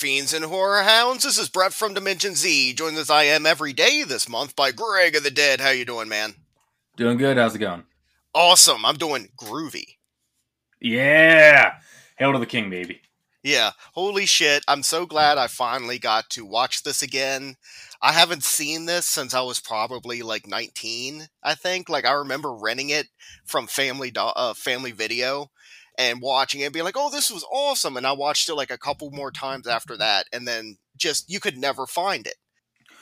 fiends and horror hounds. This is Brett from Dimension Z, joined as I am every day this month by Greg of the Dead. How you doing, man? Doing good. How's it going? Awesome. I'm doing groovy. Yeah. Hail to the king, baby. Yeah, holy shit. I'm so glad I finally got to watch this again. I haven't seen this since I was probably like 19, I think. Like I remember renting it from Family Do- uh, Family Video and watching it and being like, "Oh, this was awesome." And I watched it like a couple more times after that and then just you could never find it.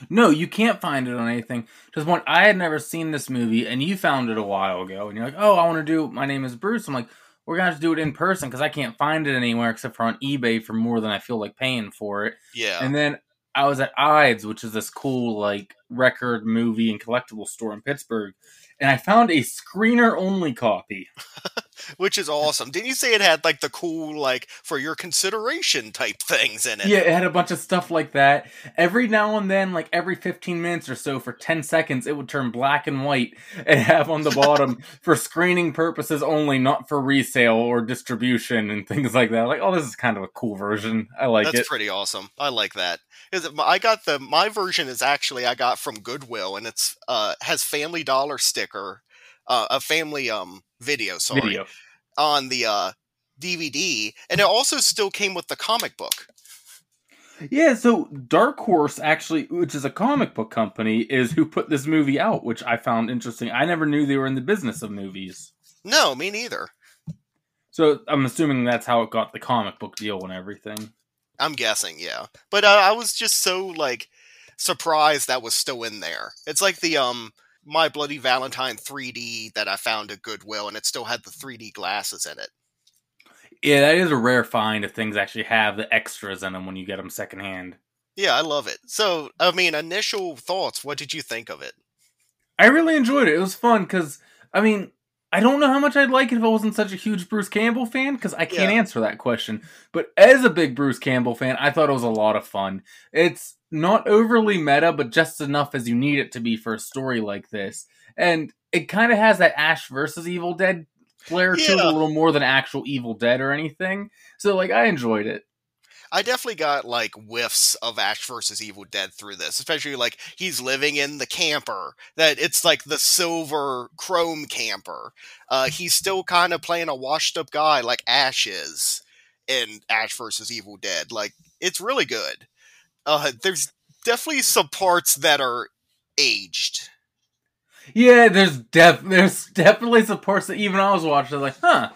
No, you can't find it on anything. Just one. I had never seen this movie, and you found it a while ago, and you're like, "Oh, I want to do." My name is Bruce. I'm like, "We're gonna have to do it in person because I can't find it anywhere except for on eBay for more than I feel like paying for it." Yeah. And then I was at Eide's, which is this cool like record, movie, and collectible store in Pittsburgh, and I found a screener only copy. Which is awesome. Didn't you say it had like the cool like for your consideration type things in it? Yeah, it had a bunch of stuff like that. Every now and then, like every 15 minutes or so, for 10 seconds, it would turn black and white and have on the bottom for screening purposes only, not for resale or distribution and things like that. Like, oh, this is kind of a cool version. I like That's it. That's pretty awesome. I like that. Is it, I got the my version is actually I got from Goodwill and it's uh has Family Dollar sticker, uh, a family um video sorry Video. on the uh DVD, and it also still came with the comic book. Yeah, so Dark Horse actually, which is a comic book company, is who put this movie out, which I found interesting. I never knew they were in the business of movies. No, me neither. So I'm assuming that's how it got the comic book deal and everything. I'm guessing, yeah. But uh, I was just so like surprised that was still in there. It's like the um My Bloody Valentine 3D that I found at Goodwill, and it still had the 3D glasses in it. Yeah, that is a rare find if things actually have the extras in them when you get them secondhand. Yeah, I love it. So, I mean, initial thoughts. What did you think of it? I really enjoyed it. It was fun because, I mean, I don't know how much I'd like it if I wasn't such a huge Bruce Campbell fan because I can't Yeah. answer that question. But as a big Bruce Campbell fan, I thought it was a lot of fun. It's not overly meta, but just enough as you need it to be for a story like this. And it kind of has that Ash versus Evil Dead flair to it a little more than actual Evil Dead or anything. So, like, I enjoyed it. I definitely got like whiffs of Ash versus Evil Dead through this, especially like he's living in the camper. That it's like the silver chrome camper. Uh, he's still kind of playing a washed up guy like Ash is in Ash versus Evil Dead. Like it's really good. Uh, there's definitely some parts that are aged. Yeah, there's def there's definitely some parts that even I was watching like, huh.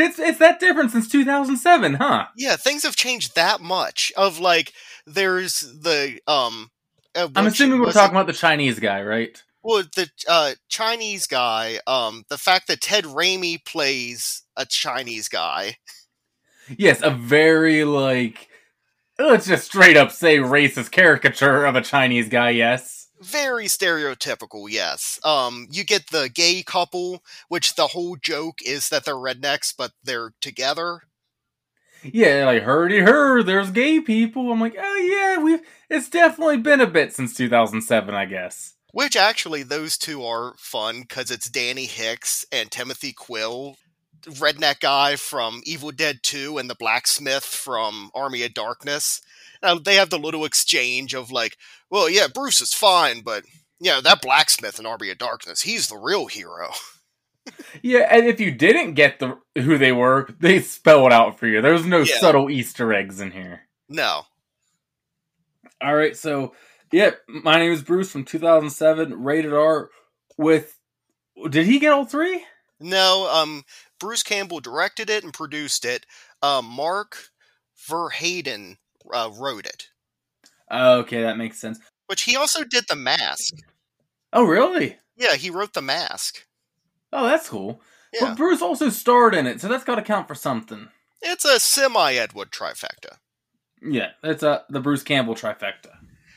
It's it's that different since 2007, huh? Yeah, things have changed that much. Of like, there's the um. uh, I'm assuming we're talking it- about the Chinese guy, right? Well, the uh, Chinese guy, um, the fact that Ted Raimi plays a Chinese guy, Yes, a very like let's just straight up say racist caricature of a Chinese guy, yes. Very stereotypical. Yes, um, you get the gay couple, which the whole joke is that they're rednecks, but they're together. Yeah, like hurdy her, there's gay people. I'm like, oh yeah, we've it's definitely been a bit since 2007, I guess. Which actually, those two are fun because it's Danny Hicks and Timothy Quill, redneck guy from Evil Dead 2 and the blacksmith from Army of Darkness. Now, they have the little exchange of like, well, yeah, Bruce is fine, but yeah, that blacksmith in Army of Darkness, he's the real hero. Yeah, and if you didn't get the who they were, they spell it out for you. There's no Yeah. subtle Easter eggs in here. No. All right, so yeah, my name is Bruce from 2007, rated R. With did he get all three? No, um, Bruce Campbell directed it and produced it. Uh, Mark Verheiden uh, wrote it, Okay, that makes sense. which he also did The Mask. Oh, really? Yeah, he wrote The Mask. Oh, that's cool. Yeah. But Bruce also starred in it, so that's got to count for something. It's a semi Ed Wood trifecta, Yeah, it's uh, the Bruce Campbell trifecta.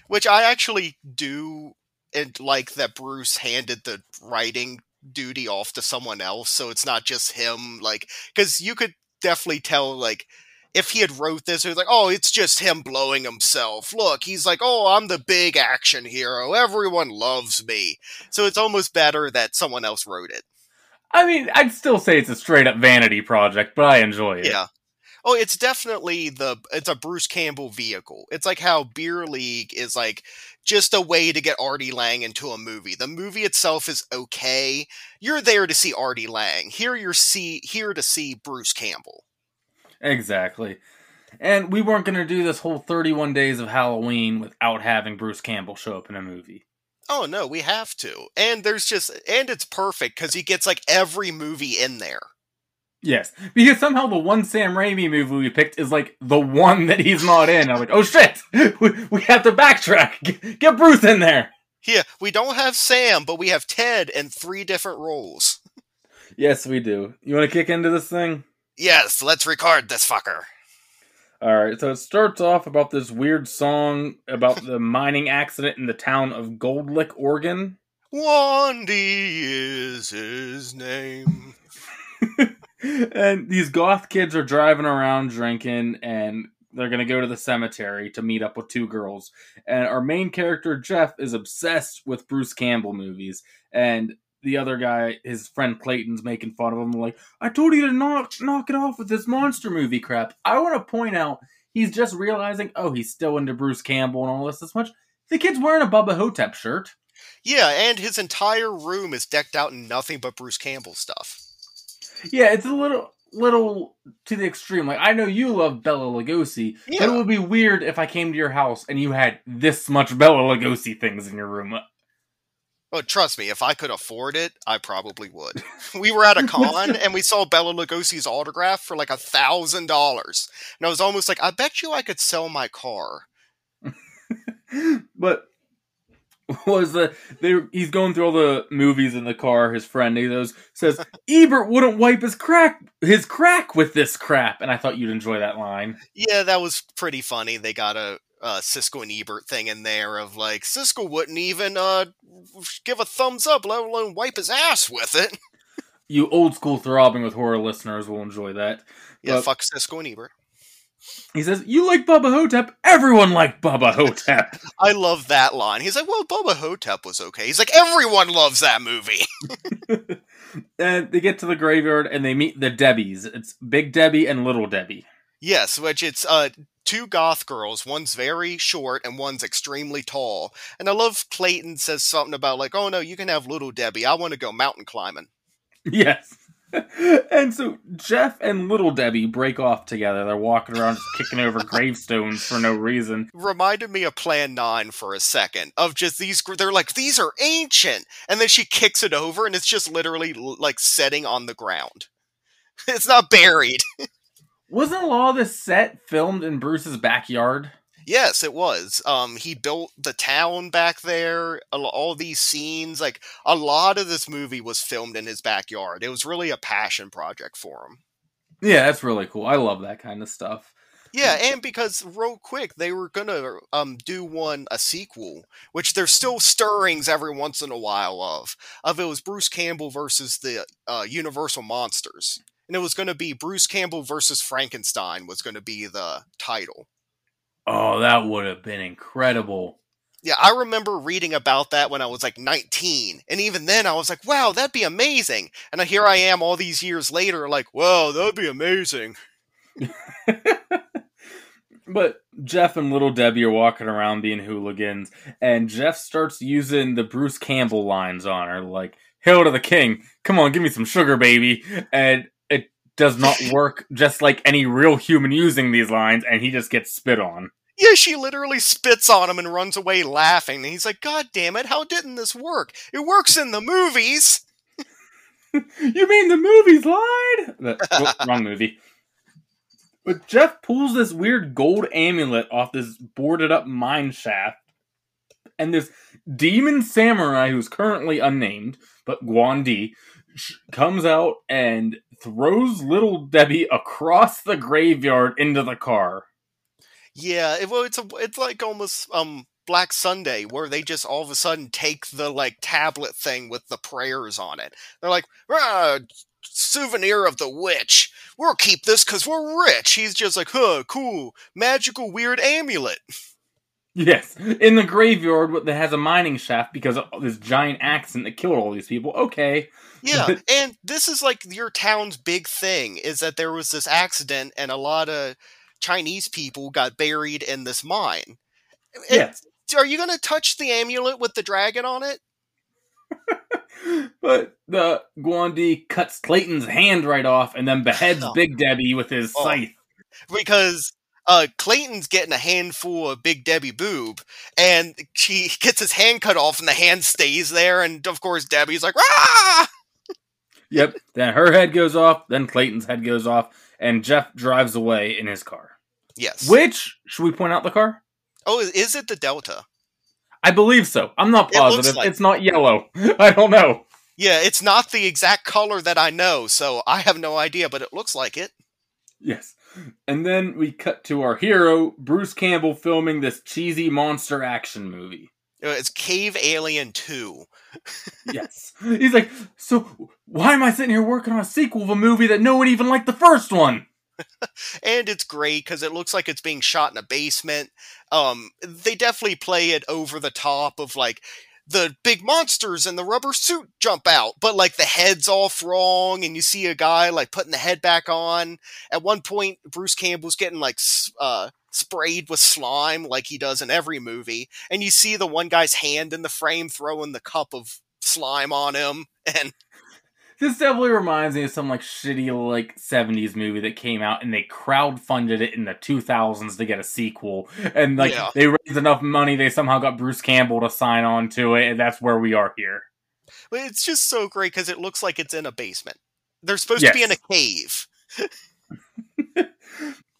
which I actually do and like that Bruce handed the writing duty off to someone else, so it's not just him. Like, because you could definitely tell, like, if he had wrote this, it was like, oh, it's just him blowing himself. Look, he's like, oh, I'm the big action hero. Everyone loves me. So it's almost better that someone else wrote it. I mean, I'd still say it's a straight up vanity project, but I enjoy it. Yeah. Oh, it's definitely the it's a Bruce Campbell vehicle. It's like how Beer League is like just a way to get Artie Lange into a movie. The movie itself is okay. You're there to see Artie Lange. Here you're see here to see Bruce Campbell. Exactly. And we weren't going to do this whole 31 days of Halloween without having Bruce Campbell show up in a movie. Oh no, we have to. And there's just and it's perfect cuz he gets like every movie in there. Yes, because somehow the one Sam Raimi movie we picked is like the one that he's not in. I'm like, oh shit, we, we have to backtrack. Get, get Bruce in there. Yeah, we don't have Sam, but we have Ted in three different roles. Yes, we do. You want to kick into this thing? Yes, let's record this fucker. All right, so it starts off about this weird song about the mining accident in the town of Gold Lick, Oregon. Guandi is his name. and these goth kids are driving around drinking and they're going to go to the cemetery to meet up with two girls. And our main character, Jeff, is obsessed with Bruce Campbell movies. And the other guy, his friend Clayton's making fun of him, like, I told you to knock, knock it off with this monster movie crap. I want to point out, he's just realizing, oh, he's still into Bruce Campbell and all this as much. The kid's wearing a Bubba Ho-Tep shirt. Yeah, and his entire room is decked out in nothing but Bruce Campbell stuff yeah, it's a little little to the extreme. Like I know you love Bela Lugosi, yeah. but it would be weird if I came to your house and you had this much Bela Lugosi things in your room. Oh, trust me, if I could afford it, I probably would. we were at a con and we saw Bela Lugosi's autograph for like a thousand dollars, and I was almost like, I bet you I could sell my car. but was the they he's going through all the movies in the car. His friend he goes says Ebert wouldn't wipe his crack his crack with this crap, and I thought you'd enjoy that line. Yeah, that was pretty funny. They got a uh, Siskel and Ebert thing in there of like Siskel wouldn't even uh, give a thumbs up, let alone wipe his ass with it. you old school throbbing with horror listeners will enjoy that. Yeah, but, fuck Siskel and Ebert. He says, You like Bubba Ho-Tep? Everyone liked Bubba Ho-Tep. I love that line. He's like, Well, Bubba Ho-Tep was okay. He's like, Everyone loves that movie. and they get to the graveyard and they meet the Debbies. It's Big Debbie and Little Debbie. Yes, which it's uh two goth girls. One's very short and one's extremely tall. And I love Clayton says something about like, "Oh no, you can have little Debbie. I want to go mountain climbing." Yes. and so Jeff and Little Debbie break off together. They're walking around just kicking over gravestones for no reason. Reminded me of Plan 9 for a second. Of just these, they're like, these are ancient. And then she kicks it over and it's just literally like setting on the ground. It's not buried. Wasn't a lot of this set filmed in Bruce's backyard? Yes, it was. Um, he built the town back there. All these scenes, like a lot of this movie, was filmed in his backyard. It was really a passion project for him. Yeah, that's really cool. I love that kind of stuff. Yeah, and because real quick they were gonna um do one a sequel, which there's still stirrings every once in a while of. Of it was Bruce Campbell versus the uh, Universal monsters, and it was going to be Bruce Campbell versus Frankenstein was going to be the title. Oh, that would have been incredible. Yeah, I remember reading about that when I was like 19. And even then I was like, wow, that'd be amazing. And here I am all these years later, like, wow, that'd be amazing. but Jeff and little Debbie are walking around being hooligans, and Jeff starts using the Bruce Campbell lines on her, like, Hail to the king, come on, give me some sugar, baby. And does not work just like any real human using these lines, and he just gets spit on. Yeah, she literally spits on him and runs away laughing. And he's like, God damn it, how didn't this work? It works in the movies! you mean the movies lied? oh, wrong movie. But Jeff pulls this weird gold amulet off this boarded up mine shaft. And this demon samurai, who's currently unnamed, but Guandi, comes out and throws little Debbie across the graveyard into the car. Yeah, it, well, it's a, it's like almost um Black Sunday where they just all of a sudden take the like tablet thing with the prayers on it. They're like, ah, souvenir of the witch. We'll keep this because we're rich. He's just like, huh, cool, magical, weird amulet. Yes, in the graveyard that has a mining shaft because of this giant accident that killed all these people. Okay. Yeah, and this is like your town's big thing is that there was this accident and a lot of Chinese people got buried in this mine. Yes. Are you going to touch the amulet with the dragon on it? but the Guandi cuts Clayton's hand right off and then beheads Oh. Big Debbie with his Oh. scythe. because uh, Clayton's getting a handful of Big Debbie boob, and she gets his hand cut off, and the hand stays there, and of course Debbie's like, "Ah!" Yep. then her head goes off. Then Clayton's head goes off, and Jeff drives away in his car. Yes. Which should we point out the car? oh, is- it the Delta? I believe so. I'm not It positive. like- it's not yellow. I don't know. Yeah, it's not the exact color that I know, so I have no idea, but it looks like it. Yes. And then we cut to our hero, Bruce Campbell, filming this cheesy monster action movie. Uh, It's Cave Alien 2. Yes. He's like, so why am I sitting here working on a sequel of a movie that no one even liked the first one? and it's great because it looks like it's being shot in a basement. Um, they definitely play it over the top of like the big monsters and the rubber suit jump out, but like the head's off wrong, and you see a guy like putting the head back on. At one point, Bruce Campbell's getting like uh, sprayed with slime like he does in every movie, and you see the one guy's hand in the frame throwing the cup of slime on him, and This definitely reminds me of some like shitty like 70s movie that came out and they crowdfunded it in the 2000s to get a sequel. And like Yeah. they raised enough money, they somehow got Bruce Campbell to sign on to it, and that's where we are here. it's just so great because it looks like it's in a basement. They're supposed to be in a cave.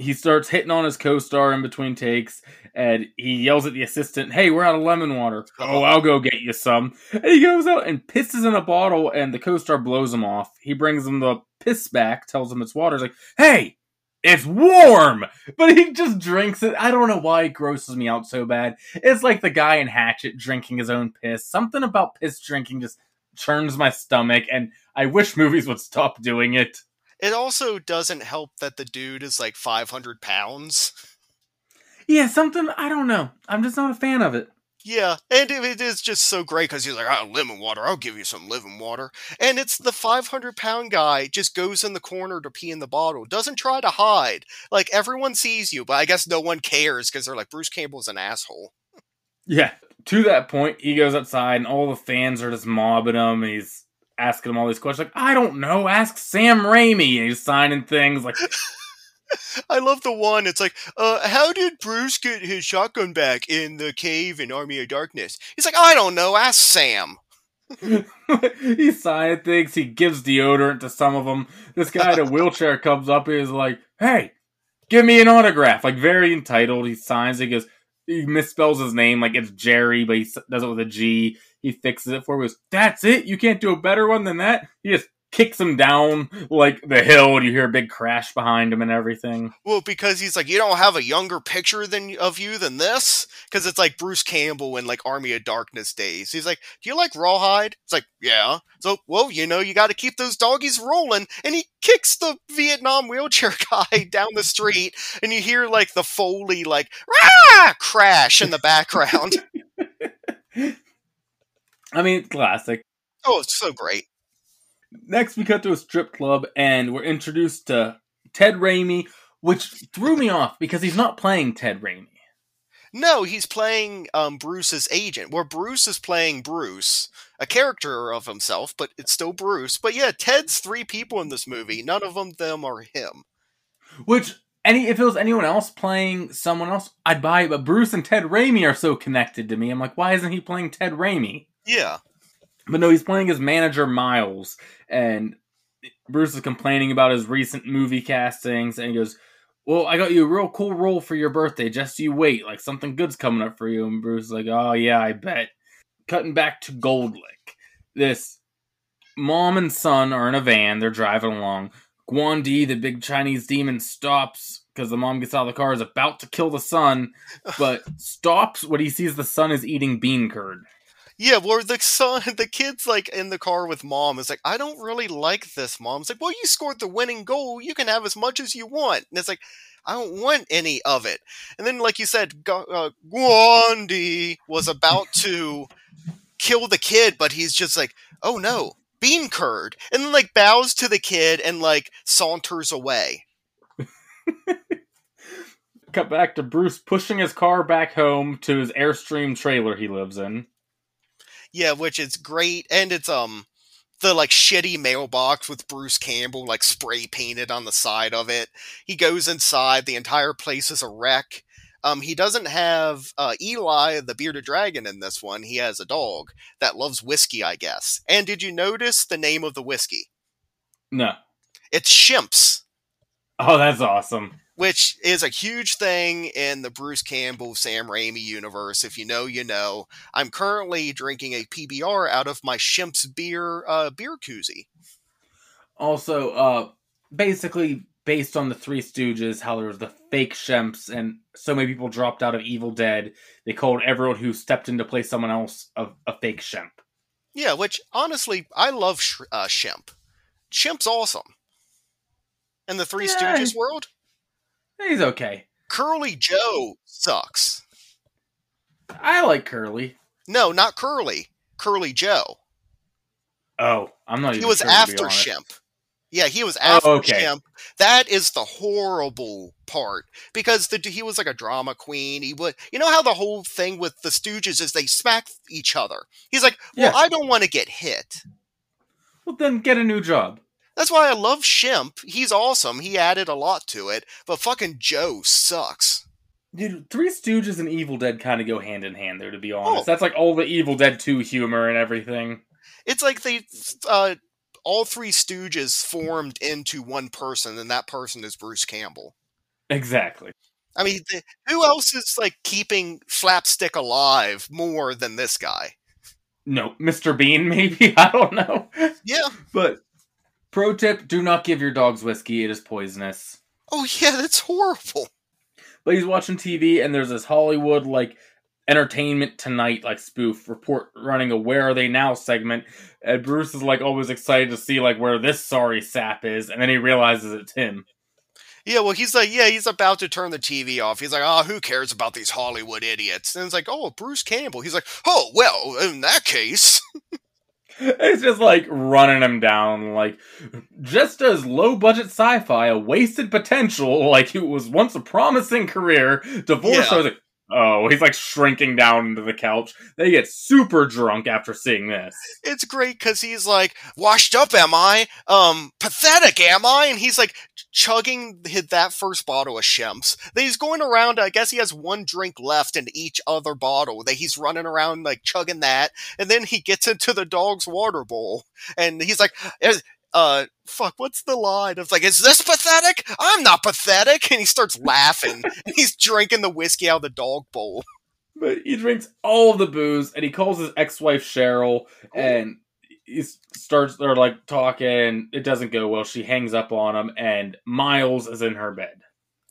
he starts hitting on his co-star in between takes and he yells at the assistant hey we're out of lemon water. Oh i'll go get you some. And he goes out and pisses in a bottle and the co-star blows him off. He brings him the piss back tells him it's water. He's like hey it's warm! But he just drinks it. I don't know why it grosses me out so bad. It's like the guy in hatchet drinking his own piss. Something about piss drinking just churns my stomach and i wish movies would stop doing it It also doesn't help that the dude is like 500 pounds. yeah something i don't know i'm just not a fan of it Yeah, and it, it is just so great because he's like, oh, lemon water, I'll give you some lemon water. And it's the 500 pound guy just goes in the corner to pee in the bottle, doesn't try to hide. Like, everyone sees you, but I guess no one cares because they're like, Bruce Campbell's an asshole. Yeah. To that point, he goes outside and all the fans are just mobbing him. He's asking him all these questions. Like, I don't know. Ask Sam Raimi. And he's signing things like, I love the one. It's like, uh, how did Bruce get his shotgun back in the cave in Army of Darkness? He's like, I don't know. Ask Sam. he signing things. He gives deodorant to some of them. This guy in a wheelchair comes up is like, hey, give me an autograph. Like, very entitled. He signs it. He goes, he misspells his name. Like, it's Jerry, but he does it with a G. He fixes it for goes, that's it? You can't do a better one than that? He just kicks him down like the hill and you hear a big crash behind him and everything. Well, because he's like, you don't have a younger picture than of you than this, because it's like Bruce Campbell in like Army of Darkness days. He's like, do you like Rawhide? It's like, yeah. So, well, you know, you got to keep those doggies rolling, and he kicks the Vietnam wheelchair guy down the street, and you hear like the Foley like Rah! crash in the background. I mean, classic. oh, it's so great. Next, we cut to a strip club and we're introduced to Ted Raimi, which threw me off because he's not playing Ted Raimi. No, he's playing um, Bruce's agent, where Bruce is playing Bruce, a character of himself, but it's still Bruce. But yeah, Ted's three people in this movie. None of them them are him. Which any if it was anyone else playing someone else, I'd buy it. But Bruce and Ted Raimi are so connected to me. I'm like, why isn't he playing Ted Raimi? Yeah, But no, he's playing his manager Miles, and Bruce is complaining about his recent movie castings, and he goes, "Well, I got you a real cool role for your birthday. Just you wait, like something good's coming up for you." And Bruce is like, "Oh yeah, I bet." Cutting back to Goldlick, this mom and son are in a van. They're driving along. Guandi, the big Chinese demon, stops because the mom gets out of the car, is about to kill the son, but stops when he sees the son is eating bean curd. Yeah, where the son, the kid's like in the car with mom is like, I don't really like this, mom. It's like, well, you scored the winning goal. You can have as much as you want. And it's like, I don't want any of it. And then, like you said, uh, was about to kill the kid, but he's just like, oh no, bean curd. And then, like, bows to the kid and, like, saunters away. Cut back to Bruce pushing his car back home to his Airstream trailer he lives in. Yeah, which is great. And it's, um, the like shitty mailbox with Bruce Campbell like spray painted on the side of it. He goes inside, the entire place is a wreck. Um, he doesn't have uh, Eli, the bearded dragon, in this one. He has a dog that loves whiskey, I guess. And did you notice the name of the whiskey? No. It's Shemps. Oh, that's awesome which is a huge thing in the Bruce Campbell, Sam Raimi universe. If you know, you know. I'm currently drinking a PBR out of my Shemps beer uh, beer koozie. Also, uh, basically based on the Three Stooges, how there was the fake Shemps, and so many people dropped out of Evil Dead. They called everyone who stepped in to play someone else a, a fake Shemp. Yeah, which honestly, I love Sh- uh, Shemp. Shemp's awesome. In the Three yeah. Stooges world, He's okay. Curly Joe sucks. I like Curly. No, not Curly. Curly Joe. Oh, I'm not. He was sure, after Shemp. Yeah, he was oh, after oh, okay. Shemp. That is the horrible part because the, he was like a drama queen. He would, you know how the whole thing with the Stooges is they smack each other. He's like, well, yeah. I don't want to get hit. Well, then get a new job. That's why I love Shemp. He's awesome. He added a lot to it, but fucking Joe sucks. Dude, Three Stooges and Evil Dead kind of go hand in hand there, to be honest. Oh. That's like all the Evil Dead 2 humor and everything. It's like they, uh, all three Stooges formed into one person, and that person is Bruce Campbell. Exactly. I mean, the, who else is like keeping Slapstick alive more than this guy? No, Mr. Bean, maybe? I don't know. Yeah. But Pro tip: Do not give your dogs whiskey; it is poisonous. Oh yeah, that's horrible. But he's watching TV, and there's this Hollywood like Entertainment Tonight like spoof report running a "Where Are They Now" segment, and Bruce is like always excited to see like where this sorry sap is, and then he realizes it's him. Yeah, well, he's like, yeah, he's about to turn the TV off. He's like, oh, who cares about these Hollywood idiots? And it's like, oh, Bruce Campbell. He's like, oh, well, in that case. it's just like running him down like just as low budget sci-fi a wasted potential like it was once a promising career divorce yeah. like Oh, he's like shrinking down into the couch. They get super drunk after seeing this. It's great because he's like, washed up, am I? Um, pathetic, am I? And he's like chugging that first bottle of Shemps. Then he's going around, I guess he has one drink left in each other bottle. That he's running around like chugging that. And then he gets into the dog's water bowl. And he's like, uh, fuck, what's the line? It's like, is this pathetic? I'm not pathetic. And he starts laughing. he's drinking the whiskey out of the dog bowl. But he drinks all of the booze and he calls his ex-wife Cheryl and he starts they're like talking. It doesn't go well. She hangs up on him and Miles is in her bed.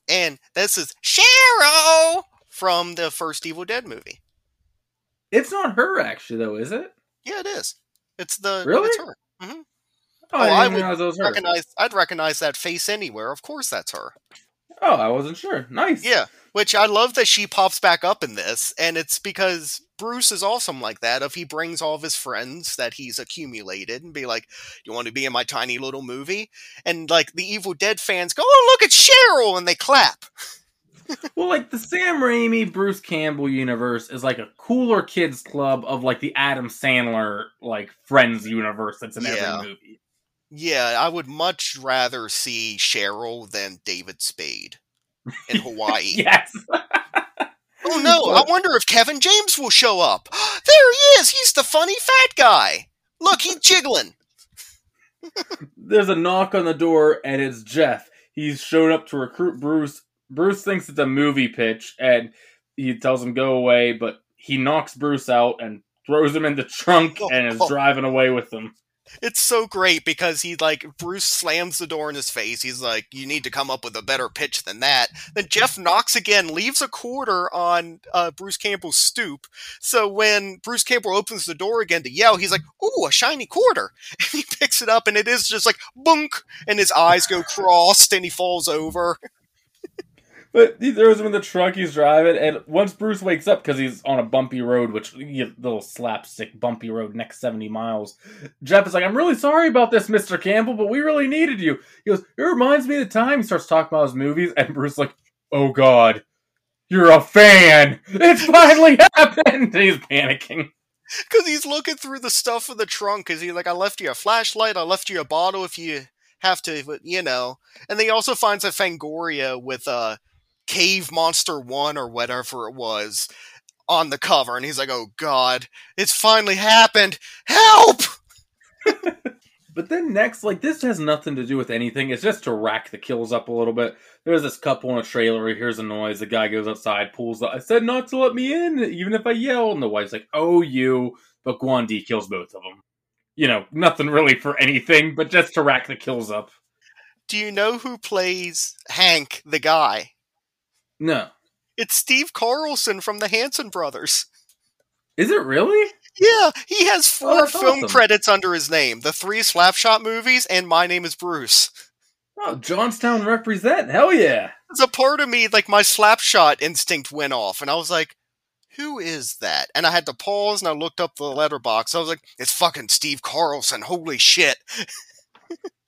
And this is Cheryl from the first Evil Dead movie. It's not her actually though, is it? Yeah, it is. It's the really. It's her. Mm-hmm. Oh, oh I, I would recognize. I'd recognize that face anywhere. Of course, that's her. Oh, I wasn't sure. Nice. Yeah, which I love that she pops back up in this, and it's because Bruce is awesome like that. If he brings all of his friends that he's accumulated and be like, "You want to be in my tiny little movie?" and like the Evil Dead fans go, "Oh, look at Cheryl," and they clap. well, like the Sam Raimi, Bruce Campbell universe is like a cooler kids club of like the Adam Sandler like Friends universe that's in yeah. every movie. Yeah, I would much rather see Cheryl than David Spade in Hawaii. yes. oh no, I wonder if Kevin James will show up. there he is. He's the funny fat guy. Look, he's jiggling. There's a knock on the door, and it's Jeff. He's shown up to recruit Bruce. Bruce thinks it's a movie pitch, and he tells him go away, but he knocks Bruce out and throws him in the trunk oh, and is oh. driving away with him. It's so great because he like Bruce slams the door in his face. He's like, "You need to come up with a better pitch than that." Then Jeff knocks again, leaves a quarter on uh, Bruce Campbell's stoop. So when Bruce Campbell opens the door again to yell, he's like, "Ooh, a shiny quarter!" And he picks it up, and it is just like bunk, and his eyes go crossed, and he falls over. But he throws him in the truck he's driving, and once Bruce wakes up because he's on a bumpy road, which you little slapstick bumpy road next seventy miles, Jeff is like, "I'm really sorry about this, Mister Campbell, but we really needed you." He goes, "It reminds me of the time." He starts talking about his movies, and Bruce is like, "Oh God, you're a fan! It's finally happened!" he's panicking because he's looking through the stuff in the trunk. Cause he's like, "I left you a flashlight. I left you a bottle if you have to, you know." And then he also finds a Fangoria with a. Uh, Cave Monster 1 or whatever it was on the cover. And he's like, oh God, it's finally happened. Help! but then next, like, this has nothing to do with anything. It's just to rack the kills up a little bit. There's this couple in a trailer. He hears a noise. The guy goes outside, pulls up. I said not to let me in, even if I yell. And the wife's like, oh, you. But Guandi kills both of them. You know, nothing really for anything, but just to rack the kills up. Do you know who plays Hank, the guy? No. It's Steve Carlson from the Hanson brothers. Is it really? Yeah, he has oh, four oh, film awesome. credits under his name: the three Slapshot movies and My Name Is Bruce. Oh, Johnstown represent! Hell yeah! It's a part of me, like my Slapshot instinct went off, and I was like, "Who is that?" And I had to pause, and I looked up the Letterboxd. I was like, "It's fucking Steve Carlson! Holy shit!"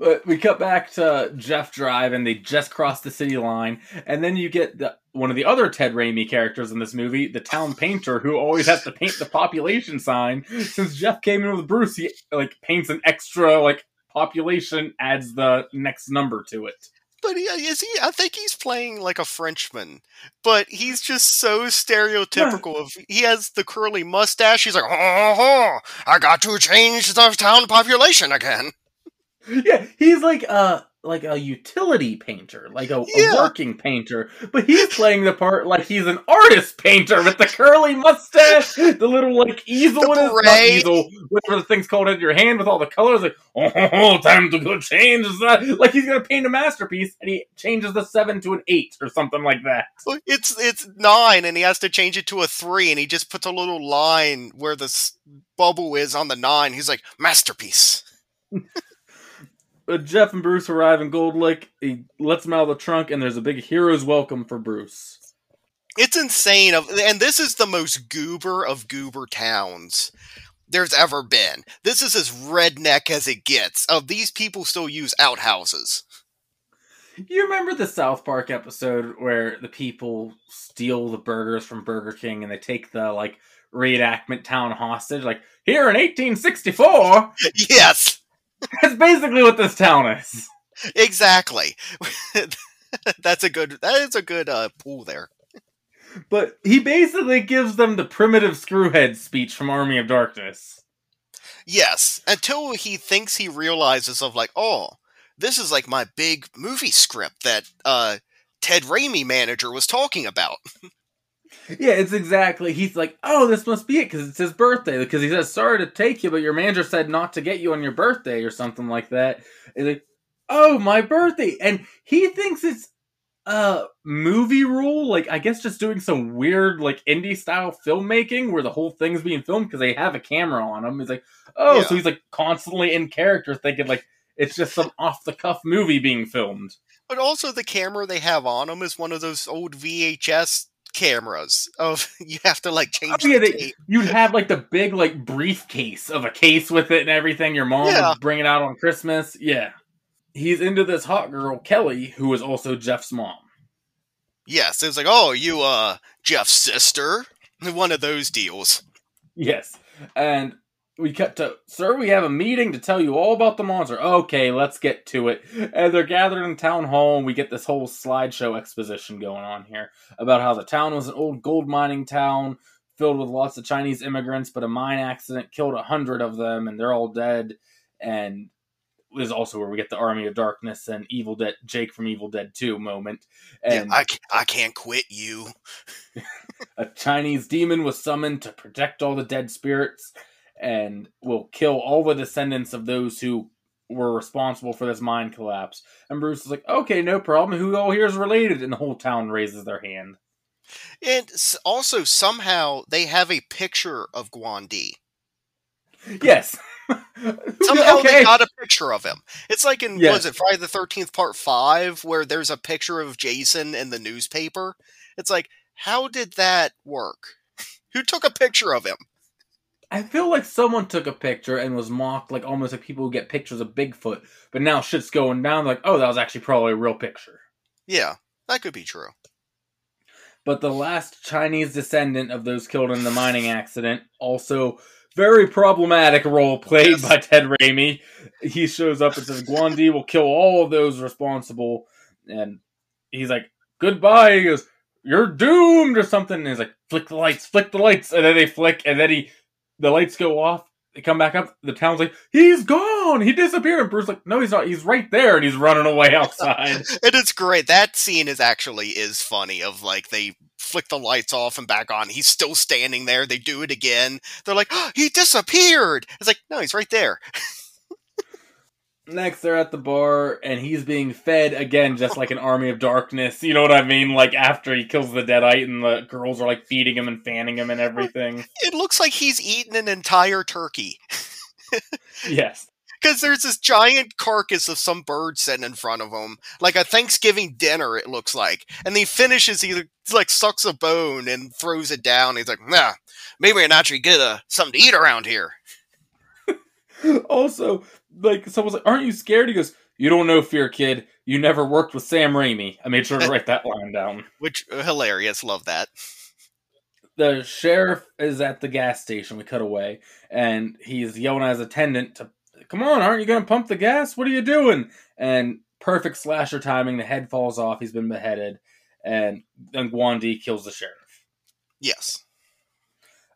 But we cut back to Jeff Drive, and they just crossed the city line, and then you get the, one of the other Ted Raimi characters in this movie, the town painter, who always has to paint the population sign. Since Jeff came in with Bruce, he like paints an extra like population, adds the next number to it. But he, uh, is he? I think he's playing like a Frenchman, but he's just so stereotypical. Yeah. Of he has the curly mustache. He's like, oh, oh, I got to change the town population again yeah, he's like a like a utility painter, like a, yeah. a, working painter, but he's playing the part like he's an artist painter with the curly mustache, the little like easel the in his easel, whatever the thing's called in your hand with all the colors. Like, oh, time to go change that. Like he's gonna paint a masterpiece, and he changes the seven to an eight or something like that. It's it's nine, and he has to change it to a three, and he just puts a little line where the bubble is on the nine. He's like masterpiece. Uh, Jeff and Bruce arrive in Gold Lake. He lets them out of the trunk, and there's a big hero's welcome for Bruce. It's insane, Of and this is the most goober of goober towns there's ever been. This is as redneck as it gets. Of these people still use outhouses. You remember the South Park episode where the people steal the burgers from Burger King and they take the like reenactment town hostage? Like here in 1864. Yes. That's basically what this town is. Exactly. That's a good. That is a good uh, pool there. But he basically gives them the primitive screwhead speech from Army of Darkness. Yes, until he thinks he realizes of like, oh, this is like my big movie script that uh, Ted Raimi manager was talking about. Yeah, it's exactly. He's like, oh, this must be it because it's his birthday. Because he says, sorry to take you, but your manager said not to get you on your birthday or something like that. And like, oh, my birthday, and he thinks it's a movie rule. Like, I guess just doing some weird like indie style filmmaking where the whole thing's being filmed because they have a camera on him. He's like, oh, yeah. so he's like constantly in character, thinking like it's just some off the cuff movie being filmed. But also, the camera they have on him is one of those old VHS cameras of you have to like change. Oh, yeah, they, you'd have like the big like briefcase of a case with it and everything. Your mom yeah. would bring it out on Christmas. Yeah, he's into this hot girl Kelly, who is also Jeff's mom. Yes, it's like, oh, you uh Jeff's sister, one of those deals. Yes, and we cut to, sir, we have a meeting to tell you all about the monster. Okay, let's get to it. And they're gathered in town hall, and we get this whole slideshow exposition going on here about how the town was an old gold mining town filled with lots of Chinese immigrants, but a mine accident killed a hundred of them, and they're all dead. And is also where we get the Army of Darkness and Evil Dead, Jake from Evil Dead 2 moment. And yeah, I, I can't quit you. a Chinese demon was summoned to protect all the dead spirits and will kill all the descendants of those who were responsible for this mine collapse. And Bruce is like, okay, no problem. Who all here is related? And the whole town raises their hand. And also, somehow, they have a picture of Guandi. Yes. Somehow okay. they got a picture of him. It's like in yes. was it Friday the Thirteenth Part Five, where there's a picture of Jason in the newspaper. It's like, how did that work? Who took a picture of him? I feel like someone took a picture and was mocked, like almost like people who get pictures of Bigfoot. But now shit's going down. Like, oh, that was actually probably a real picture. Yeah, that could be true. But the last Chinese descendant of those killed in the mining accident, also very problematic role played yes. by Ted Raimi. He shows up and says Guandi will kill all of those responsible, and he's like, "Goodbye." He goes, "You're doomed" or something. And he's like, "Flick the lights, flick the lights," and then they flick, and then he, the lights go off. They come back up. The town's like, "He's gone. He disappeared." And Bruce's like, "No, he's not. He's right there, and he's running away outside." and it's great. That scene is actually is funny. Of like they flick the lights off and back on. He's still standing there. They do it again. They're like, oh, he disappeared. It's like, no, he's right there. Next, they're at the bar, and he's being fed again, just like an army of darkness. You know what I mean? Like after he kills the deadite, and the girls are like feeding him and fanning him and everything. It looks like he's eaten an entire turkey. yes because there's this giant carcass of some bird sitting in front of him, like a Thanksgiving dinner. It looks like, and he finishes. He like sucks a bone and throws it down. He's like, "Nah, maybe I can actually get uh, something to eat around here." also, like someone's like, "Aren't you scared?" He goes, "You don't know fear, kid. You never worked with Sam Raimi." I made sure to write that line down. Which uh, hilarious. Love that. The sheriff is at the gas station. We cut away, and he's yelling at his attendant to come on, aren't you going to pump the gas? What are you doing? And perfect slasher timing. The head falls off. He's been beheaded. And then Guandi kills the sheriff. Yes.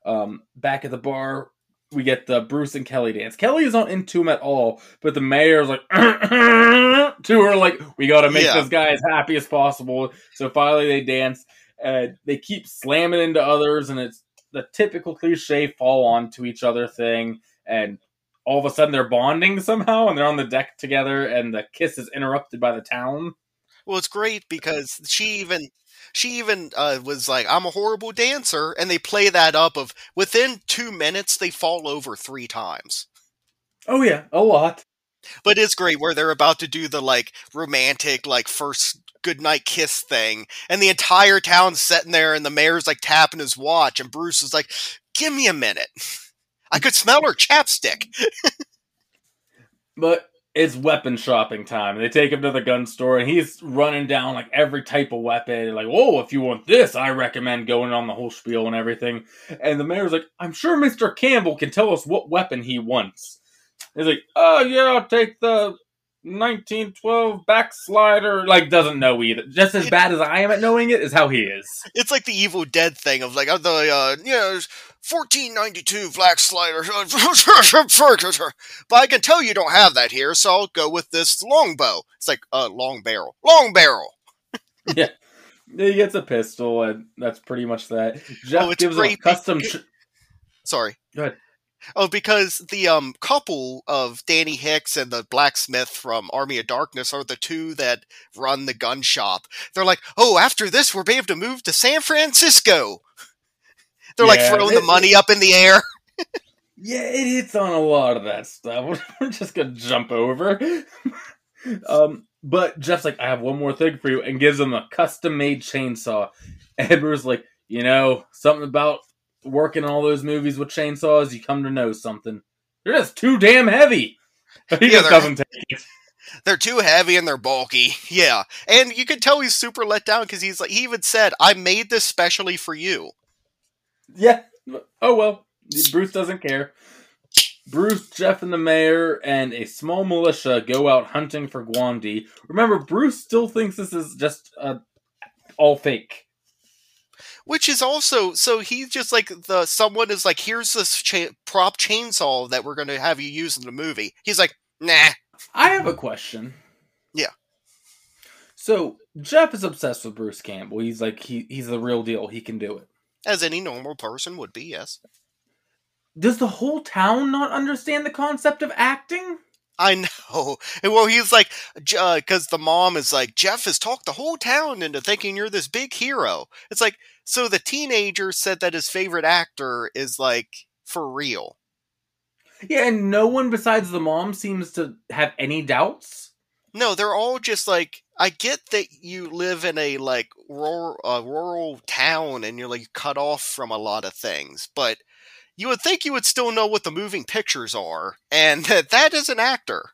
Um, back at the bar, we get the Bruce and Kelly dance. Kelly is not into him at all, but the mayor's like to her, like, we got to make yeah. this guy as happy as possible. So finally they dance. and they keep slamming into others, and it's the typical cliche fall onto each other thing. And all of a sudden they're bonding somehow and they're on the deck together and the kiss is interrupted by the town. Well, it's great because she even she even uh, was like, "I'm a horrible dancer," and they play that up of within two minutes they fall over three times. Oh yeah, a lot. But it's great where they're about to do the like romantic like first goodnight kiss thing, and the entire town's sitting there, and the mayor's like tapping his watch, and Bruce is like, "Give me a minute." I could smell her chapstick. but it's weapon shopping time. They take him to the gun store, and he's running down like every type of weapon. Like, oh, if you want this, I recommend going on the whole spiel and everything. And the mayor's like, I'm sure Mr. Campbell can tell us what weapon he wants. He's like, oh yeah, I'll take the 1912 backslider like doesn't know either. Just as bad as I am at knowing it is how he is. It's like the Evil Dead thing of like the uh, you know 1492 black slider. but I can tell you don't have that here, so I'll go with this longbow. It's like a uh, long barrel, long barrel. yeah. He gets a pistol, and that's pretty much that. Jeff oh, gives a custom. Sorry. Go ahead. Oh, because the um, couple of Danny Hicks and the blacksmith from Army of Darkness are the two that run the gun shop. They're like, oh, after this, we're able to move to San Francisco. They're yeah, like throwing it, the money up in the air. yeah, it hits on a lot of that stuff. We're just gonna jump over. um, but Jeff's like, I have one more thing for you, and gives him a custom made chainsaw. Edward's like, you know, something about working all those movies with chainsaws, you come to know something. They're just too damn heavy. He yeah, just doesn't take it. They're too heavy and they're bulky. Yeah, and you can tell he's super let down because he's like he even said, "I made this specially for you." Yeah. Oh well. Bruce doesn't care. Bruce, Jeff, and the mayor and a small militia go out hunting for Guandi. Remember, Bruce still thinks this is just uh, all fake which is also so he's just like the someone is like here's this cha- prop chainsaw that we're going to have you use in the movie. He's like nah. I have a question. Yeah. So jeff is obsessed with bruce campbell. He's like he, he's the real deal. He can do it. As any normal person would be yes. Does the whole town not understand the concept of acting? I know. And well, he's like, because uh, the mom is like, Jeff has talked the whole town into thinking you're this big hero. It's like, so the teenager said that his favorite actor is like for real. Yeah, and no one besides the mom seems to have any doubts. No, they're all just like, I get that you live in a like rural, uh, rural town and you're like cut off from a lot of things, but you would think you would still know what the moving pictures are, and that that is an actor.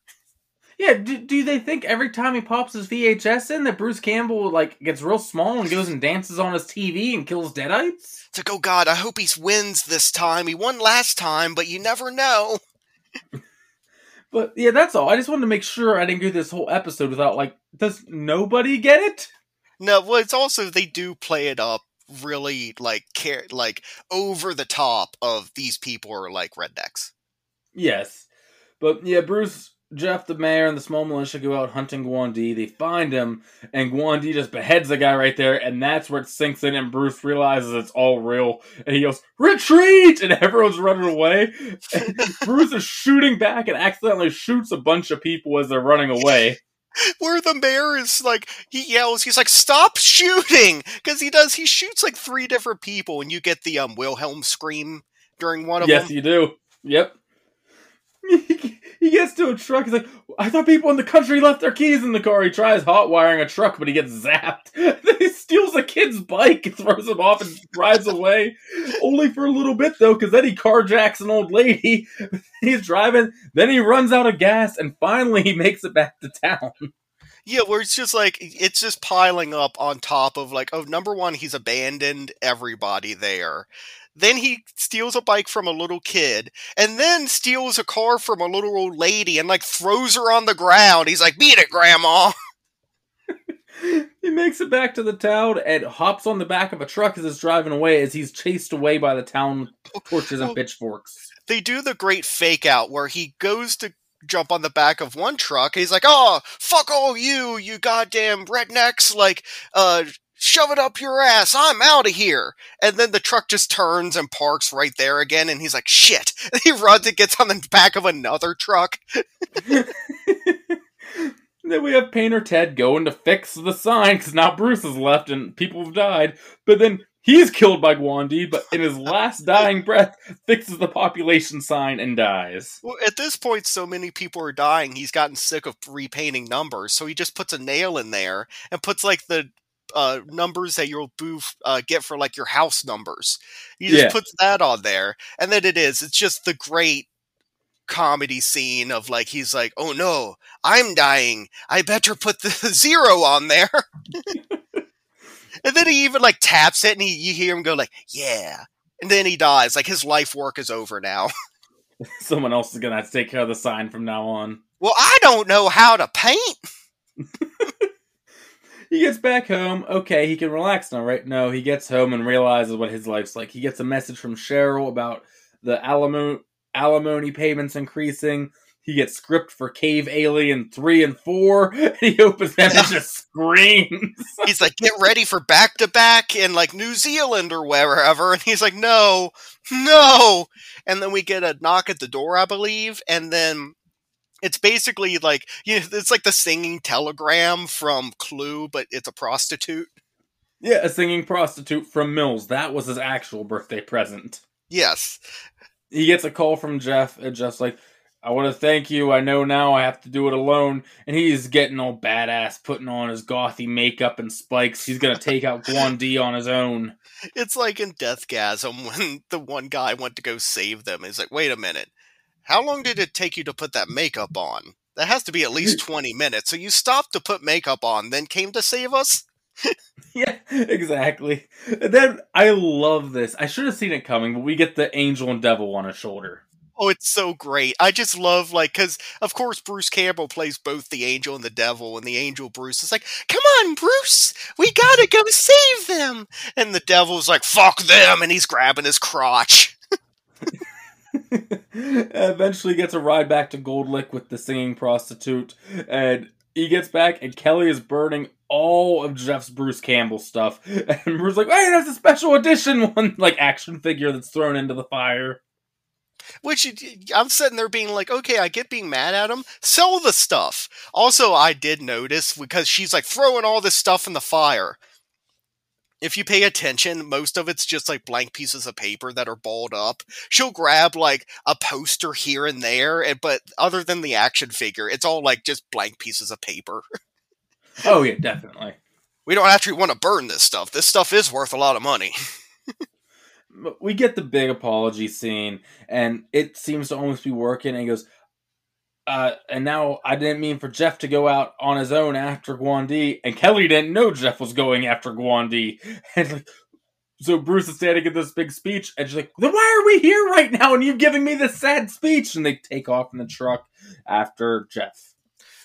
Yeah, do, do they think every time he pops his VHS in that Bruce Campbell like gets real small and goes and dances on his TV and kills deadites? It's like, oh god, I hope he wins this time. He won last time, but you never know. but yeah, that's all. I just wanted to make sure I didn't go this whole episode without like, does nobody get it? No, well, it's also they do play it up really like care like over the top of these people are like rednecks. Yes. But yeah, Bruce, Jeff, the mayor, and the small militia go out hunting Guan They find him, and Guan just beheads the guy right there, and that's where it sinks in, and Bruce realizes it's all real, and he goes, Retreat! And everyone's running away. and Bruce is shooting back and accidentally shoots a bunch of people as they're running away where the mayor is like he yells he's like stop shooting! Because he does he shoots like three different people and you get the um wilhelm scream during one of yes, them. yes you do. Yep he gets to a truck he's like i thought people in the country left their keys in the car. He tries hot wiring a truck but he gets zapped. Then he steals a kid's bike throws him off and drives away. Only for a little bit though because then he carjacks an old lady. He's driving then he runs out of gas and finally he makes it back to town. Yeah, where it's just like it's just piling up on top of like oh number one he's abandoned everybody there. Then he steals a bike from a little kid, and then steals a car from a little old lady and like throws her on the ground. He's like, "Beat it, Grandma." he makes it back to the town and hops on the back of a truck as it's driving away as he's chased away by the town torches and pitchforks. They do the great fake out where he goes to jump on the back of one truck. He's like, "Oh, fuck all you, you goddamn rednecks! Like, uh, shove it up your ass. I'm out of here." And then the truck just turns and parks right there again. And he's like, "Shit!" And he runs and gets on the back of another truck. then we have Painter Ted going to fix the sign because now Bruce is left and people have died. But then He's killed by Guandi, but in his last dying breath, fixes the population sign and dies. Well, at this point, so many people are dying, he's gotten sick of repainting numbers, so he just puts a nail in there and puts like the uh, numbers that you'll boof, uh, get for like your house numbers. He just yeah. puts that on there, and then it is. It's just the great comedy scene of like he's like, "Oh no, I'm dying. I better put the zero on there." And then he even like taps it, and he, you hear him go like, "Yeah," and then he dies. Like his life work is over now. Someone else is gonna have to take care of the sign from now on. Well, I don't know how to paint. He gets back home. Okay, he can relax now, right? No, he gets home and realizes what his life's like. He gets a message from Cheryl about the alimony alimony payments increasing. He gets script for Cave Alien 3 and 4, and he opens them and just screams. He's like, get ready for back to back in like New Zealand or wherever. And he's like, no, no. And then we get a knock at the door, I believe. And then it's basically like, you know, it's like the singing telegram from Clue, but it's a prostitute. Yeah, a singing prostitute from Mills. That was his actual birthday present. Yes. He gets a call from Jeff, and Jeff's like, I want to thank you. I know now I have to do it alone. And he's getting all badass, putting on his gothy makeup and spikes. He's going to take out Guandi on his own. It's like in Deathgasm when the one guy went to go save them. He's like, wait a minute. How long did it take you to put that makeup on? That has to be at least 20 minutes. So you stopped to put makeup on, then came to save us? yeah, exactly. And then I love this. I should have seen it coming, but we get the angel and devil on his shoulder. Oh, it's so great. I just love like because of course Bruce Campbell plays both the angel and the devil, and the angel Bruce is like, "Come on, Bruce, we gotta go save them," and the devil's like, "Fuck them," and he's grabbing his crotch. Eventually, gets a ride back to Gold Lick with the singing prostitute, and he gets back, and Kelly is burning all of Jeff's Bruce Campbell stuff, and Bruce's like, "Hey, that's a special edition one, like action figure that's thrown into the fire." Which I'm sitting there being like, okay, I get being mad at him. Sell the stuff. Also, I did notice because she's like throwing all this stuff in the fire. If you pay attention, most of it's just like blank pieces of paper that are balled up. She'll grab like a poster here and there, and but other than the action figure, it's all like just blank pieces of paper. oh yeah, definitely. We don't actually want to burn this stuff. This stuff is worth a lot of money. we get the big apology scene, and it seems to almost be working. And he goes, uh, and now I didn't mean for Jeff to go out on his own after Guandi, and Kelly didn't know Jeff was going after Guandi. And like, so Bruce is standing at this big speech, and she's like, "Then why are we here right now? And you giving me this sad speech?" And they take off in the truck after Jeff.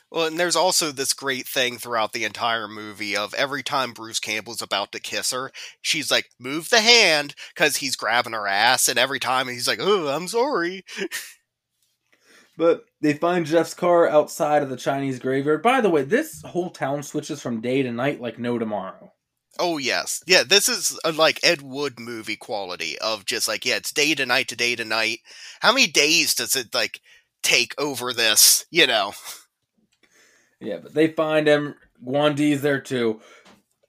Well, and there's also this great thing throughout the entire movie of every time Bruce Campbell's about to kiss her, she's like, move the hand, because he's grabbing her ass, and every time he's like, oh, I'm sorry. But they find Jeff's car outside of the Chinese graveyard. By the way, this whole town switches from day to night like no tomorrow. Oh yes, yeah. This is a, like Ed Wood movie quality of just like yeah, it's day to night to day to night. How many days does it like take over this? You know. Yeah, but they find him. Guandi's there too.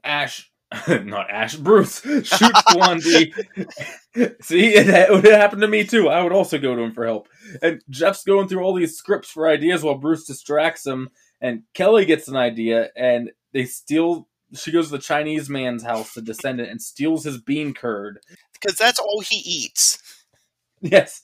Ash, not Ash, Bruce shoots Guandi. See, it, it would happen to me too. I would also go to him for help. And Jeff's going through all these scripts for ideas while Bruce distracts him. And Kelly gets an idea, and they steal. She goes to the Chinese man's house, the descendant, and steals his bean curd because that's all he eats. Yes,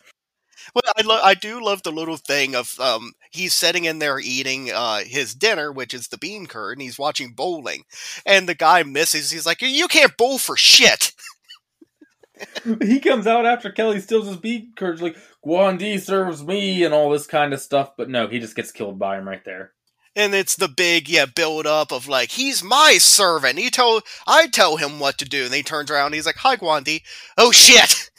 well, I lo- I do love the little thing of um he's sitting in there eating uh his dinner, which is the bean curd, and he's watching bowling, and the guy misses. He's like, "You can't bowl for shit." he comes out after Kelly steals his bean curd, like Guandi serves me and all this kind of stuff. But no, he just gets killed by him right there. And it's the big yeah build up of like he's my servant. He told I tell him what to do, and he turns around. and he's like, "Hi, Guandi." Oh shit.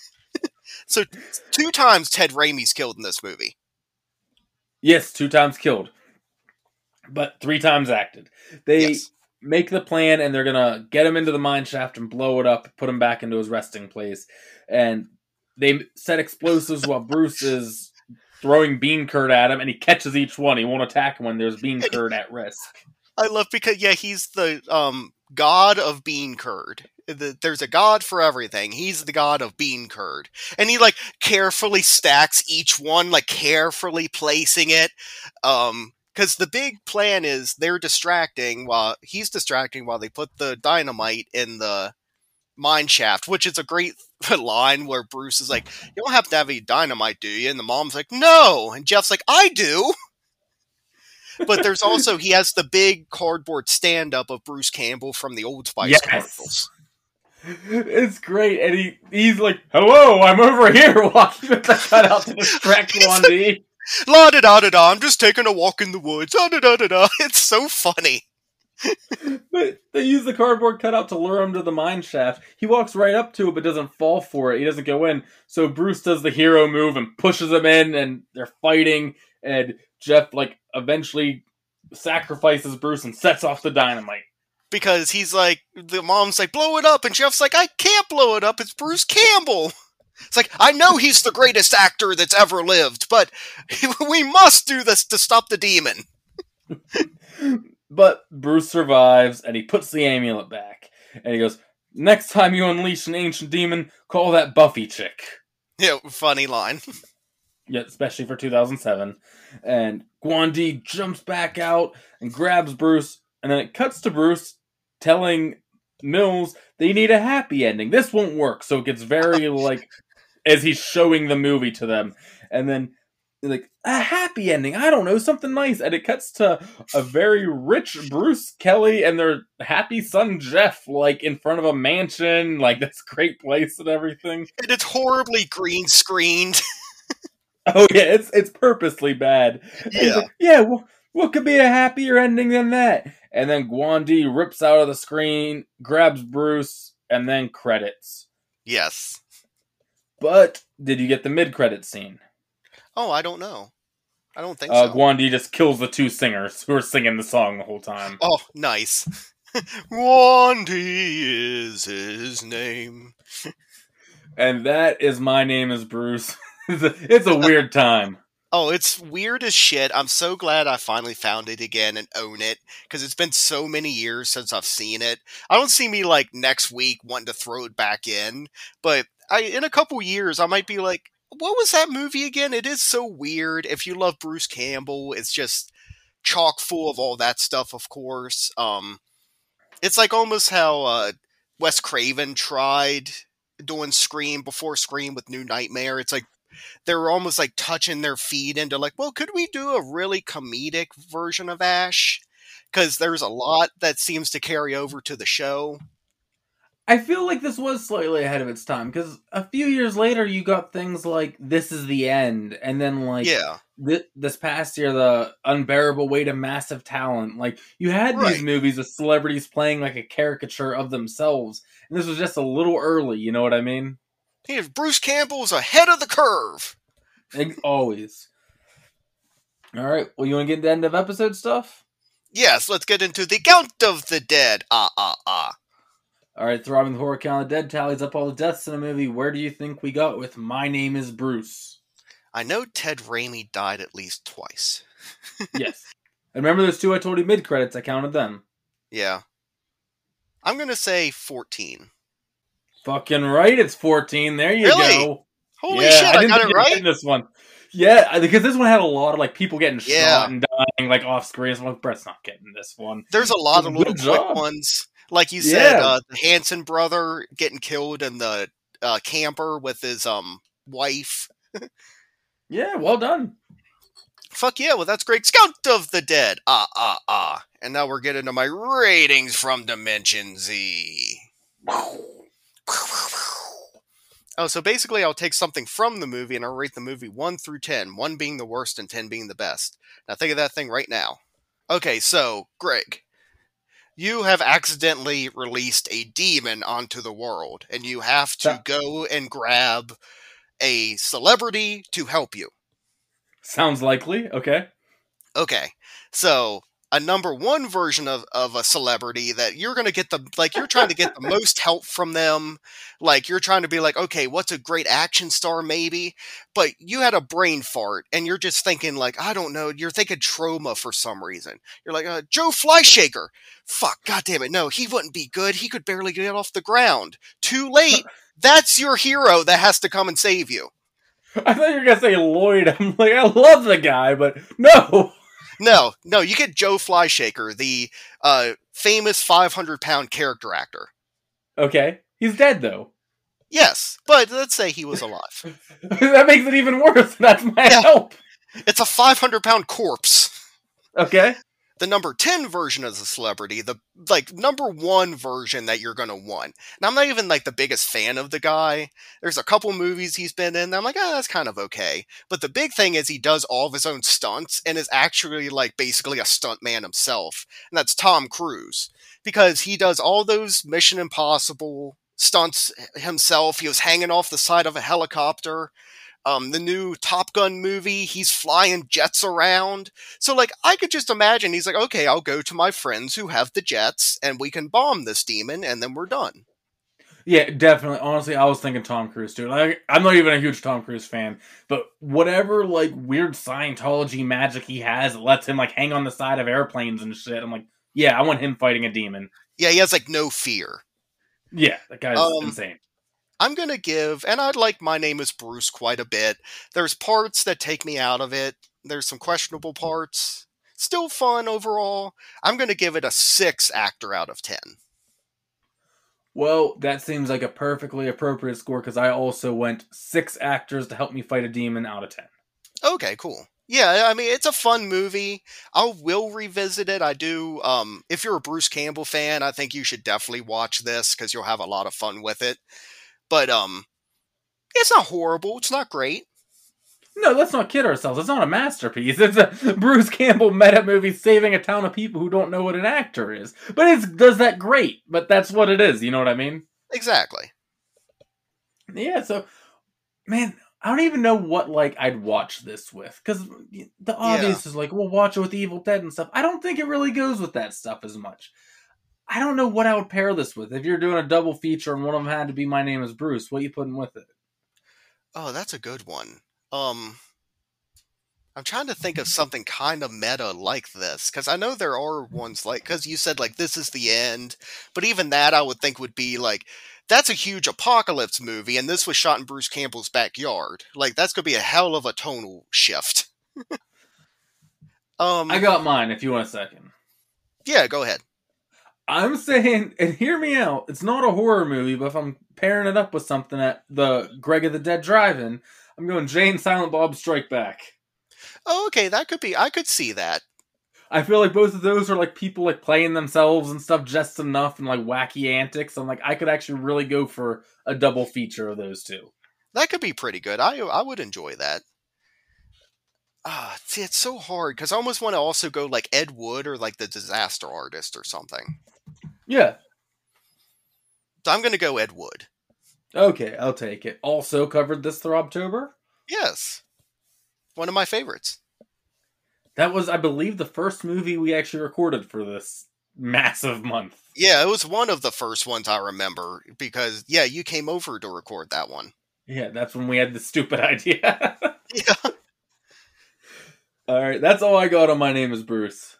So two times Ted Raimi's killed in this movie. Yes, two times killed, but three times acted. They yes. make the plan, and they're gonna get him into the mine shaft and blow it up, put him back into his resting place, and they set explosives while Bruce is throwing bean curd at him, and he catches each one. He won't attack when there's bean curd at risk. I love because yeah, he's the um god of bean curd the, there's a god for everything. He's the god of bean curd, and he like carefully stacks each one, like carefully placing it. Um, because the big plan is they're distracting while he's distracting while they put the dynamite in the mine shaft, which is a great line where Bruce is like, "You don't have to have any dynamite, do you?" And the mom's like, "No," and Jeff's like, "I do." but there's also he has the big cardboard stand up of Bruce Campbell from the Old Spice yes. commercials. It's great, and he he's like, "Hello, I'm over here with the cutout to distract Guandi." La da da da da! I'm just taking a walk in the woods. Da da da da da! It's so funny. but they use the cardboard cutout to lure him to the mine shaft. He walks right up to it, but doesn't fall for it. He doesn't go in. So Bruce does the hero move and pushes him in, and they're fighting. And Jeff like eventually sacrifices Bruce and sets off the dynamite because he's like the mom's like blow it up and Jeff's like I can't blow it up it's Bruce Campbell. It's like I know he's the greatest actor that's ever lived, but we must do this to stop the demon. but Bruce survives and he puts the amulet back and he goes, "Next time you unleash an ancient demon, call that Buffy chick." Yeah, funny line. yeah, especially for 2007. And Guandi jumps back out and grabs Bruce, and then it cuts to Bruce telling Mills they need a happy ending. This won't work. So it gets very like as he's showing the movie to them, and then like a happy ending. I don't know something nice, and it cuts to a very rich Bruce Kelly and their happy son Jeff, like in front of a mansion, like this great place and everything. And it's horribly green screened. oh yeah, it's it's purposely bad. Yeah, like, yeah. Well, what could be a happier ending than that? And then Guandi rips out of the screen, grabs Bruce, and then credits. Yes. But did you get the mid credit scene? Oh, I don't know. I don't think uh, so. Guandi just kills the two singers who are singing the song the whole time. Oh, nice. Guandi is his name. and that is my name is Bruce. it's, a, it's a weird time. Oh, it's weird as shit. I'm so glad I finally found it again and own it because it's been so many years since I've seen it. I don't see me like next week wanting to throw it back in, but I in a couple years I might be like, what was that movie again? It is so weird. If you love Bruce Campbell, it's just chock full of all that stuff, of course. Um, it's like almost how uh, Wes Craven tried doing Scream before Scream with New Nightmare. It's like they were almost like touching their feet into like, well, could we do a really comedic version of Ash? Because there's a lot that seems to carry over to the show. I feel like this was slightly ahead of its time because a few years later, you got things like "This Is the End," and then like yeah, th- this past year, the unbearable weight of massive talent. Like you had Right. these movies with celebrities playing like a caricature of themselves, and this was just a little early. You know what I mean? Hey, Bruce Campbell's ahead of the curve. Always. All right. Well, you want to get into end of episode stuff? Yes, let's get into the Count of the Dead. Ah, ah, ah. All right. Throbbing the horror count of the dead tallies up all the deaths in a movie. Where do you think we got with "My Name Is Bruce"? I know Ted Raimi died at least twice. yes. And remember those two I told you mid credits? I counted them. Yeah. I'm gonna say 14. Fucking right. It's fourteen. There you Really? go. Holy Yeah, shit, I, didn't got it right? This one, yeah, because this one had a lot of like people getting Yeah. shot and dying like off screen. So like, Brett's not getting this one. There's a lot of little quick ones. Like you said, Yeah. uh, the Hanson brother getting killed and the uh, camper with his um wife. Yeah, well done. Fuck yeah, well that's great. Scout of the Dead. Ah ah ah. And now we're getting to my ratings from Dimension Z. Oh, so basically, I'll take something from the movie and I'll rate the movie 1 through 10, 1 being the worst and 10 being the best. Now, think of that thing right now. Okay, so, Greg, you have accidentally released a demon onto the world, and you have to Yeah. go and grab a celebrity to help you. Sounds likely. Okay. Okay, so a number one version of, of a celebrity that you're going to get the like you're trying to get the most help from them. Like you're trying to be like okay what's a great action star maybe? But you had a brain fart and you're just thinking like i don't know. You're thinking Troma for some reason. You're like uh, Joe Fleishaker fuck god damn it no he wouldn't be good. He could barely get off the ground. Too late. That's your hero that has to come and save you. I thought you were gonna say Lloyd. I'm like, I love the guy, but no. No, no, you get Joe Fleishaker, the uh, famous 500 pound character actor. Okay, he's dead though. Yes, but let's say he was alive. that makes it even worse. That's my Yeah. help. It's a 500 pound corpse. Okay. The number 10 version of the celebrity, the like number one version that you're gonna want. Now I'm not even like the biggest fan of the guy. There's a couple movies he's been in. I'm like, ah, that's kind of okay. But the big thing is he does all of his own stunts and is actually like basically a stunt man himself. And that's Tom Cruise. Because he does all those Mission Impossible stunts himself. He was hanging off the side of a helicopter. Um, the new Top Gun movie, he's flying jets around. So, like, I could just imagine he's like, okay, I'll go to my friends who have the jets and we can bomb this demon and then we're done. Yeah, definitely. Honestly, I was thinking Tom Cruise too. Like, I'm not even a huge Tom Cruise fan, but whatever like weird Scientology magic he has that lets him like hang on the side of airplanes and shit. I'm like, yeah, I want him fighting a demon. Yeah, he has like no fear. Yeah, that guy's Um, insane. I'm going to give, and I'd like My Name is Bruce quite a bit. There's parts that take me out of it, there's some questionable parts. Still fun overall. I'm going to give it a 6 actor out of 10. Well, that seems like a perfectly appropriate score because I also went six actors to help me fight a demon out of ten. Okay, cool. Yeah, I mean it's a fun movie. I will revisit it. I do. Um, if you're a Bruce Campbell fan, I think you should definitely watch this because you'll have a lot of fun with it. But um, it's not horrible. It's not great. No, let's not kid ourselves. It's not a masterpiece. It's a Bruce Campbell meta movie saving a town of people who don't know what an actor is. But it does that great. But that's what it is. You know what I mean? Exactly. Yeah. So, man, I don't even know what like I'd watch this with because the obvious is like, well, watch it with Evil Dead and stuff. I don't think it really goes with that stuff as much. I don't know what I would pair this with. If you're doing a double feature and one of them had to be My Name Is Bruce, what you putting with it? Oh, that's a good one. Um, I'm trying to think of something kind of meta like this because I know there are ones like because you said like this is the end, but even that I would think would be like that's a huge apocalypse movie, and this was shot in Bruce Campbell's backyard. Like that's gonna be a hell of a tonal shift. um, I got mine. If you want a second. Yeah, go ahead. I'm saying, and hear me out. It's not a horror movie, but if I'm pairing it up with something at the Greg of the Dead Drive-In, I'm going Jay and Silent Bob Strike Back. Oh, okay, that could be. I could see that. I feel like both of those are like people like playing themselves and stuff just enough and like wacky antics. I'm like, I could actually really go for a double feature of those two. That could be pretty good. I I would enjoy that. Ah, see, it's so hard because I almost want to also go like Ed Wood or like the Disaster Artist or something. Yeah. So I'm going to go Ed Wood. Okay, I'll take it. Also covered this through October. Yes, one of my favorites. That was, I believe, the first movie we actually recorded for this massive month. Yeah, it was one of the first ones I remember because yeah, you came over to record that one. Yeah, that's when we had the stupid idea. Yeah. All right, that's all I got on My Name is Bruce.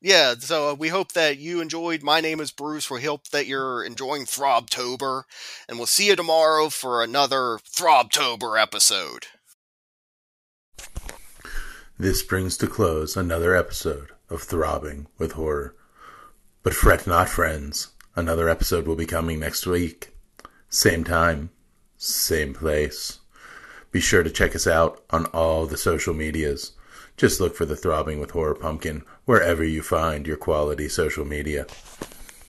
Yeah, so uh, we hope that you enjoyed. My name is Bruce. We hope that you're enjoying Throbtober, and we'll see you tomorrow for another Throbtober episode. This brings to close another episode of Throbbing with Horror. But fret not, friends. Another episode will be coming next week. Same time, same place. Be sure to check us out on all the social medias. Just look for the Throbbing with Horror Pumpkin wherever you find your quality social media.